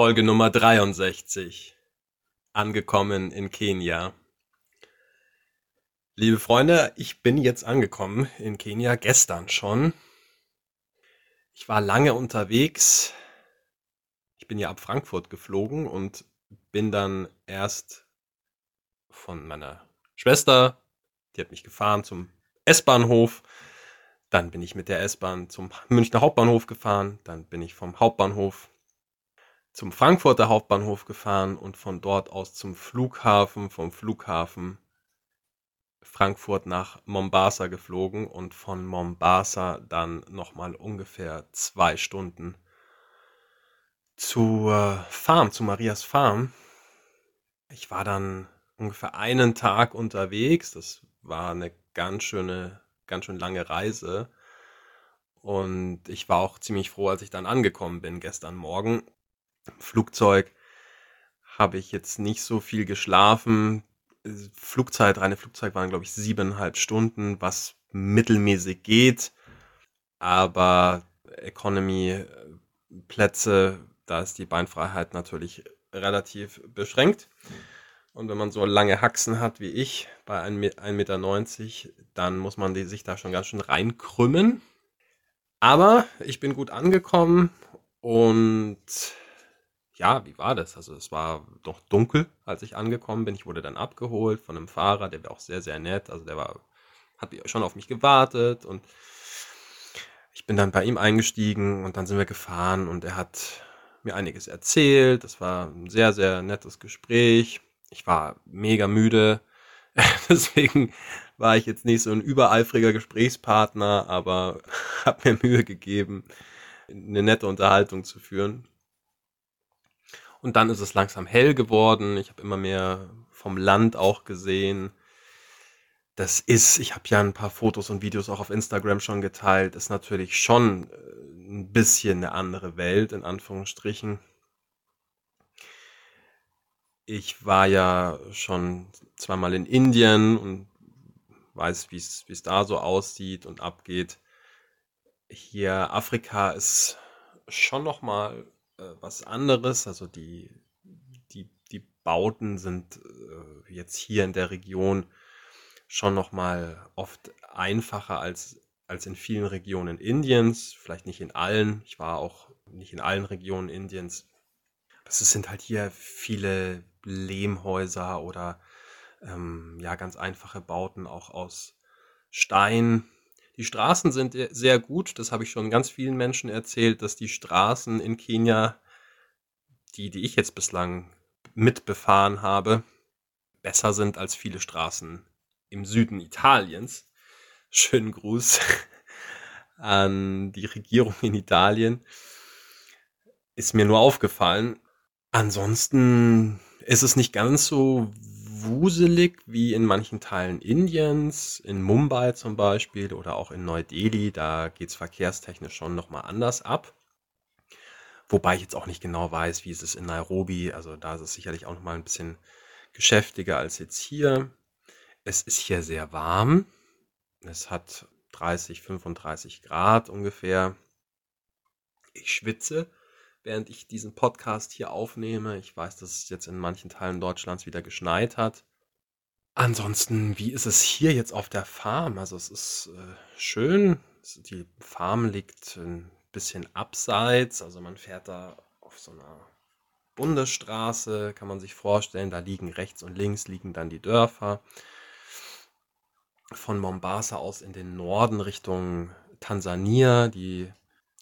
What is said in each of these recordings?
Folge Nummer 63. Angekommen in Kenia. Liebe Freunde, ich bin jetzt angekommen in Kenia, gestern schon. Ich war lange unterwegs. Ich bin ja ab Frankfurt geflogen und bin dann erst von meiner Schwester, die hat mich gefahren zum S-Bahnhof. Dann bin ich mit der S-Bahn zum Münchner Hauptbahnhof gefahren. Dann bin ich vom Hauptbahnhof zum Frankfurter Hauptbahnhof gefahren und von dort aus zum Flughafen, vom Flughafen Frankfurt nach Mombasa geflogen und von Mombasa dann nochmal ungefähr zwei Stunden zur Farm, zu Marias Farm. Ich war dann ungefähr einen Tag unterwegs. Das war eine ganz schöne, ganz schön lange Reise. Und ich war auch ziemlich froh, als ich dann angekommen bin gestern Morgen. Flugzeug habe ich jetzt nicht so viel geschlafen. Flugzeit, reine Flugzeit waren, glaube ich, siebeneinhalb Stunden, was mittelmäßig geht. Aber Economy-Plätze, da ist die Beinfreiheit natürlich relativ beschränkt. Und wenn man so lange Haxen hat wie ich, bei 1,90 Meter, dann muss man sich da schon ganz schön reinkrümmen. Aber ich bin gut angekommen und ja, wie war das? Also es war doch dunkel, als ich angekommen bin. Ich wurde dann abgeholt von einem Fahrer, der war auch sehr, sehr nett. Also der war, hat schon auf mich gewartet und ich bin dann bei ihm eingestiegen und dann sind wir gefahren und er hat mir einiges erzählt. Das war ein sehr, sehr nettes Gespräch. Ich war mega müde. Deswegen war ich jetzt nicht so ein übereifriger Gesprächspartner, aber habe mir Mühe gegeben, eine nette Unterhaltung zu führen. Und dann ist es langsam hell geworden. Ich habe immer mehr vom Land auch gesehen. Das ist, ich habe ja ein paar Fotos und Videos auch auf Instagram schon geteilt, ist natürlich schon äh, ein bisschen eine andere Welt, in Anführungsstrichen. Ich war ja schon zweimal in Indien und weiß, wie es da so aussieht und abgeht. Hier Afrika ist schon noch mal äh, was anderes. Also die, die, die Bauten sind äh, jetzt hier in der Region schon nochmal oft einfacher als, als in vielen Regionen Indiens. Vielleicht nicht in allen. Ich war auch nicht in allen Regionen Indiens. Es sind halt hier viele Lehmhäuser oder ähm, ja ganz einfache Bauten auch aus Stein. Die Straßen sind sehr gut. Das habe ich schon ganz vielen Menschen erzählt, dass die Straßen in Kenia, die, die ich jetzt bislang mitbefahren habe, besser sind als viele Straßen im Süden Italiens. Schönen Gruß an die Regierung in Italien. Ist mir nur aufgefallen. Ansonsten ist es nicht ganz so wuselig wie in manchen Teilen Indiens, in Mumbai zum Beispiel oder auch in Neu-Delhi. Da geht es verkehrstechnisch schon nochmal anders ab. Wobei ich jetzt auch nicht genau weiß, wie es ist in Nairobi. Also da ist es sicherlich auch nochmal ein bisschen geschäftiger als jetzt hier. Es ist hier sehr warm. Es hat 30, 35 Grad ungefähr. Ich schwitze während ich diesen Podcast hier aufnehme. Ich weiß, dass es jetzt in manchen Teilen Deutschlands wieder geschneit hat. Ansonsten, wie ist es hier jetzt auf der Farm? Also es ist äh, schön. Die Farm liegt ein bisschen abseits. Also man fährt da auf so einer Bundesstraße, kann man sich vorstellen. Da liegen rechts und links liegen dann die Dörfer. Von Mombasa aus in den Norden Richtung Tansania. Die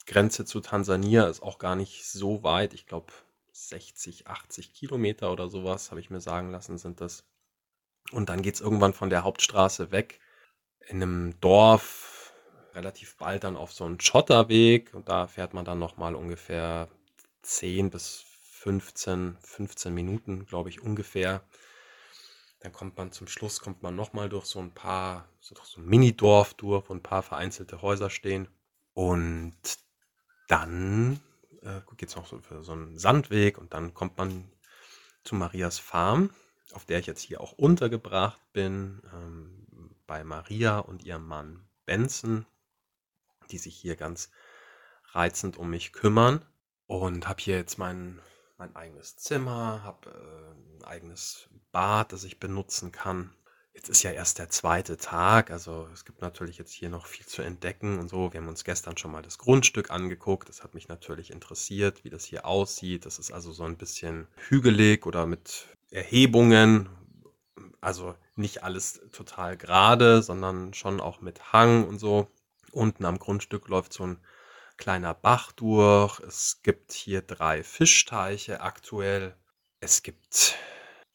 Grenze zu Tansania ist auch gar nicht so weit. Ich glaube 60, 80 Kilometer oder sowas, habe ich mir sagen lassen, sind das. Und dann geht es irgendwann von der Hauptstraße weg in einem Dorf, relativ bald dann auf so einen Schotterweg. Und da fährt man dann nochmal ungefähr 10 bis 15, 15 Minuten, glaube ich, ungefähr. Dann kommt man zum Schluss, kommt man nochmal durch so ein paar, so, so ein Minidorf durch, wo ein paar vereinzelte Häuser stehen. Und dann äh, geht es noch so für so einen Sandweg und dann kommt man zu Marias Farm, auf der ich jetzt hier auch untergebracht bin, ähm, bei Maria und ihrem Mann Benson, die sich hier ganz reizend um mich kümmern. Und habe hier jetzt meinen mein eigenes Zimmer, habe äh, ein eigenes Bad, das ich benutzen kann. Jetzt ist ja erst der zweite Tag, also es gibt natürlich jetzt hier noch viel zu entdecken und so. Wir haben uns gestern schon mal das Grundstück angeguckt. Das hat mich natürlich interessiert, wie das hier aussieht. Das ist also so ein bisschen hügelig oder mit Erhebungen. Also nicht alles total gerade, sondern schon auch mit Hang und so. Unten am Grundstück läuft so ein kleiner Bach durch. Es gibt hier drei Fischteiche aktuell. Es gibt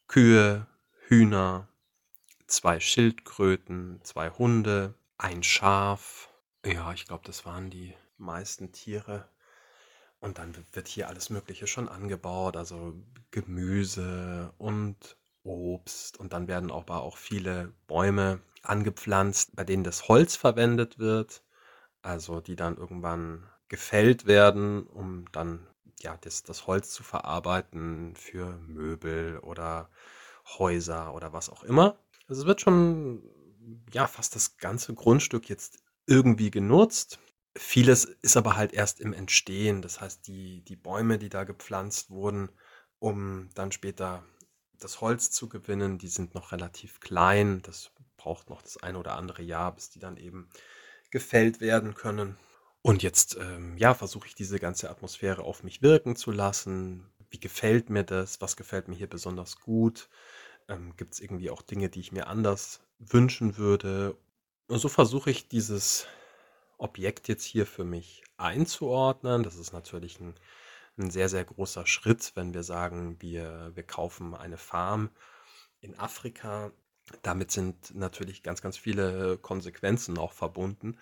Kühe, Hühner, zwei Schildkröten, zwei Hunde, ein Schaf. Ja, ich glaube, das waren die meisten Tiere. Und dann wird hier alles Mögliche schon angebaut, also Gemüse und Obst. Und dann werden aber auch viele Bäume angepflanzt, bei denen das Holz verwendet wird, also die dann irgendwann gefällt werden, um dann ja, das, das Holz zu verarbeiten für Möbel oder Häuser oder was auch immer. Also es wird schon ja fast das ganze Grundstück jetzt irgendwie genutzt. Vieles ist aber halt erst im Entstehen. Das heißt, die, die Bäume, die da gepflanzt wurden, um dann später das Holz zu gewinnen, die sind noch relativ klein. Das braucht noch das ein oder andere Jahr, bis die dann eben gefällt werden können. Und jetzt, ähm, ja, versuche ich diese ganze Atmosphäre auf mich wirken zu lassen. Wie gefällt mir das? Was gefällt mir hier besonders gut? Ähm, Gibt es irgendwie auch Dinge, die ich mir anders wünschen würde? Und so versuche ich dieses Objekt jetzt hier für mich einzuordnen. Das ist natürlich ein, ein sehr, sehr großer Schritt, wenn wir sagen, wir, wir kaufen eine Farm in Afrika. Damit sind natürlich ganz, ganz viele Konsequenzen auch verbunden.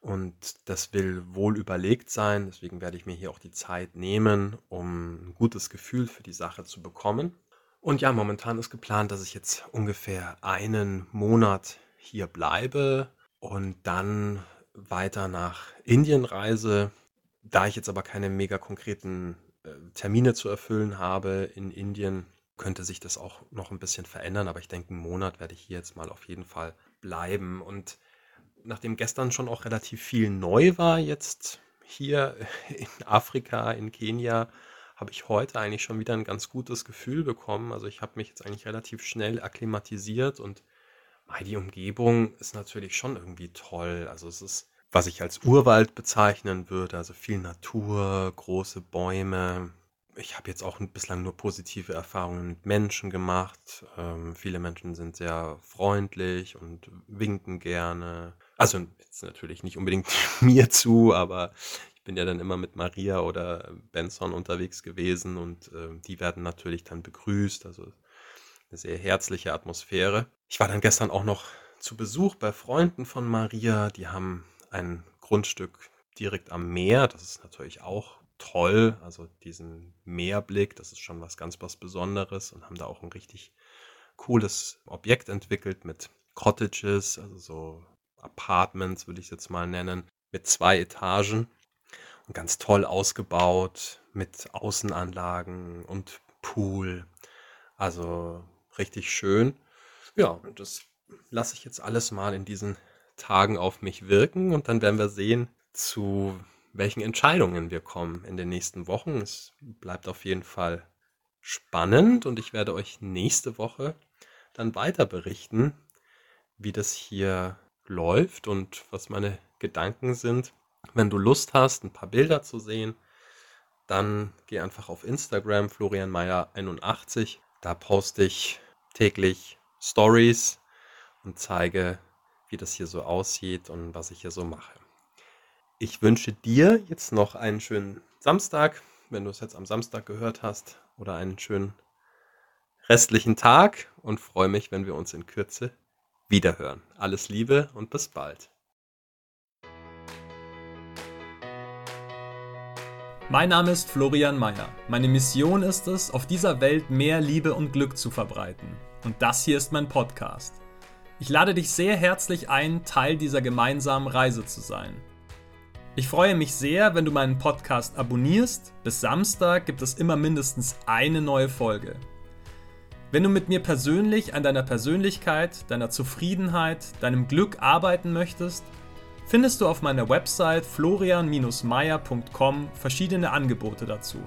Und das will wohl überlegt sein. Deswegen werde ich mir hier auch die Zeit nehmen, um ein gutes Gefühl für die Sache zu bekommen. Und ja, momentan ist geplant, dass ich jetzt ungefähr einen Monat hier bleibe und dann weiter nach Indien reise. Da ich jetzt aber keine mega konkreten äh, Termine zu erfüllen habe in Indien, könnte sich das auch noch ein bisschen verändern. Aber ich denke, einen Monat werde ich hier jetzt mal auf jeden Fall bleiben. Und nachdem gestern schon auch relativ viel neu war, jetzt hier in Afrika, in Kenia, habe ich heute eigentlich schon wieder ein ganz gutes Gefühl bekommen. Also ich habe mich jetzt eigentlich relativ schnell akklimatisiert und die Umgebung ist natürlich schon irgendwie toll. Also es ist, was ich als Urwald bezeichnen würde, also viel Natur, große Bäume. Ich habe jetzt auch bislang nur positive Erfahrungen mit Menschen gemacht. Ähm, viele Menschen sind sehr freundlich und winken gerne. Also jetzt natürlich nicht unbedingt mir zu, aber bin ja dann immer mit Maria oder Benson unterwegs gewesen und äh, die werden natürlich dann begrüßt. Also eine sehr herzliche Atmosphäre. Ich war dann gestern auch noch zu Besuch bei Freunden von Maria. Die haben ein Grundstück direkt am Meer. Das ist natürlich auch toll. Also diesen Meerblick, das ist schon was ganz was Besonderes und haben da auch ein richtig cooles Objekt entwickelt mit Cottages, also so Apartments würde ich es jetzt mal nennen, mit zwei Etagen ganz toll ausgebaut mit Außenanlagen und Pool. Also richtig schön. Ja, und das lasse ich jetzt alles mal in diesen Tagen auf mich wirken und dann werden wir sehen, zu welchen Entscheidungen wir kommen in den nächsten Wochen. Es bleibt auf jeden Fall spannend und ich werde euch nächste Woche dann weiter berichten, wie das hier läuft und was meine Gedanken sind wenn du Lust hast, ein paar Bilder zu sehen, dann geh einfach auf Instagram, Florian Meyer 81. Da poste ich täglich Stories und zeige, wie das hier so aussieht und was ich hier so mache. Ich wünsche dir jetzt noch einen schönen Samstag, wenn du es jetzt am Samstag gehört hast, oder einen schönen restlichen Tag und freue mich, wenn wir uns in Kürze wiederhören. Alles Liebe und bis bald. Mein Name ist Florian Mayer. Meine Mission ist es, auf dieser Welt mehr Liebe und Glück zu verbreiten. Und das hier ist mein Podcast. Ich lade dich sehr herzlich ein, Teil dieser gemeinsamen Reise zu sein. Ich freue mich sehr, wenn du meinen Podcast abonnierst. Bis Samstag gibt es immer mindestens eine neue Folge. Wenn du mit mir persönlich an deiner Persönlichkeit, deiner Zufriedenheit, deinem Glück arbeiten möchtest, findest du auf meiner Website florian-meier.com verschiedene Angebote dazu.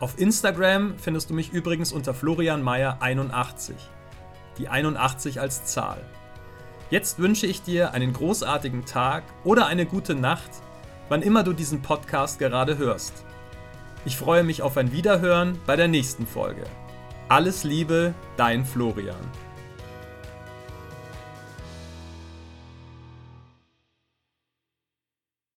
Auf Instagram findest du mich übrigens unter Florian Mayer 81. Die 81 als Zahl. Jetzt wünsche ich dir einen großartigen Tag oder eine gute Nacht, wann immer du diesen Podcast gerade hörst. Ich freue mich auf ein Wiederhören bei der nächsten Folge. Alles Liebe, dein Florian.